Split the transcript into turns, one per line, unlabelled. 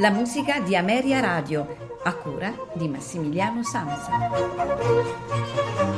La musica di Ameria Radio, a cura di Massimiliano Sansa.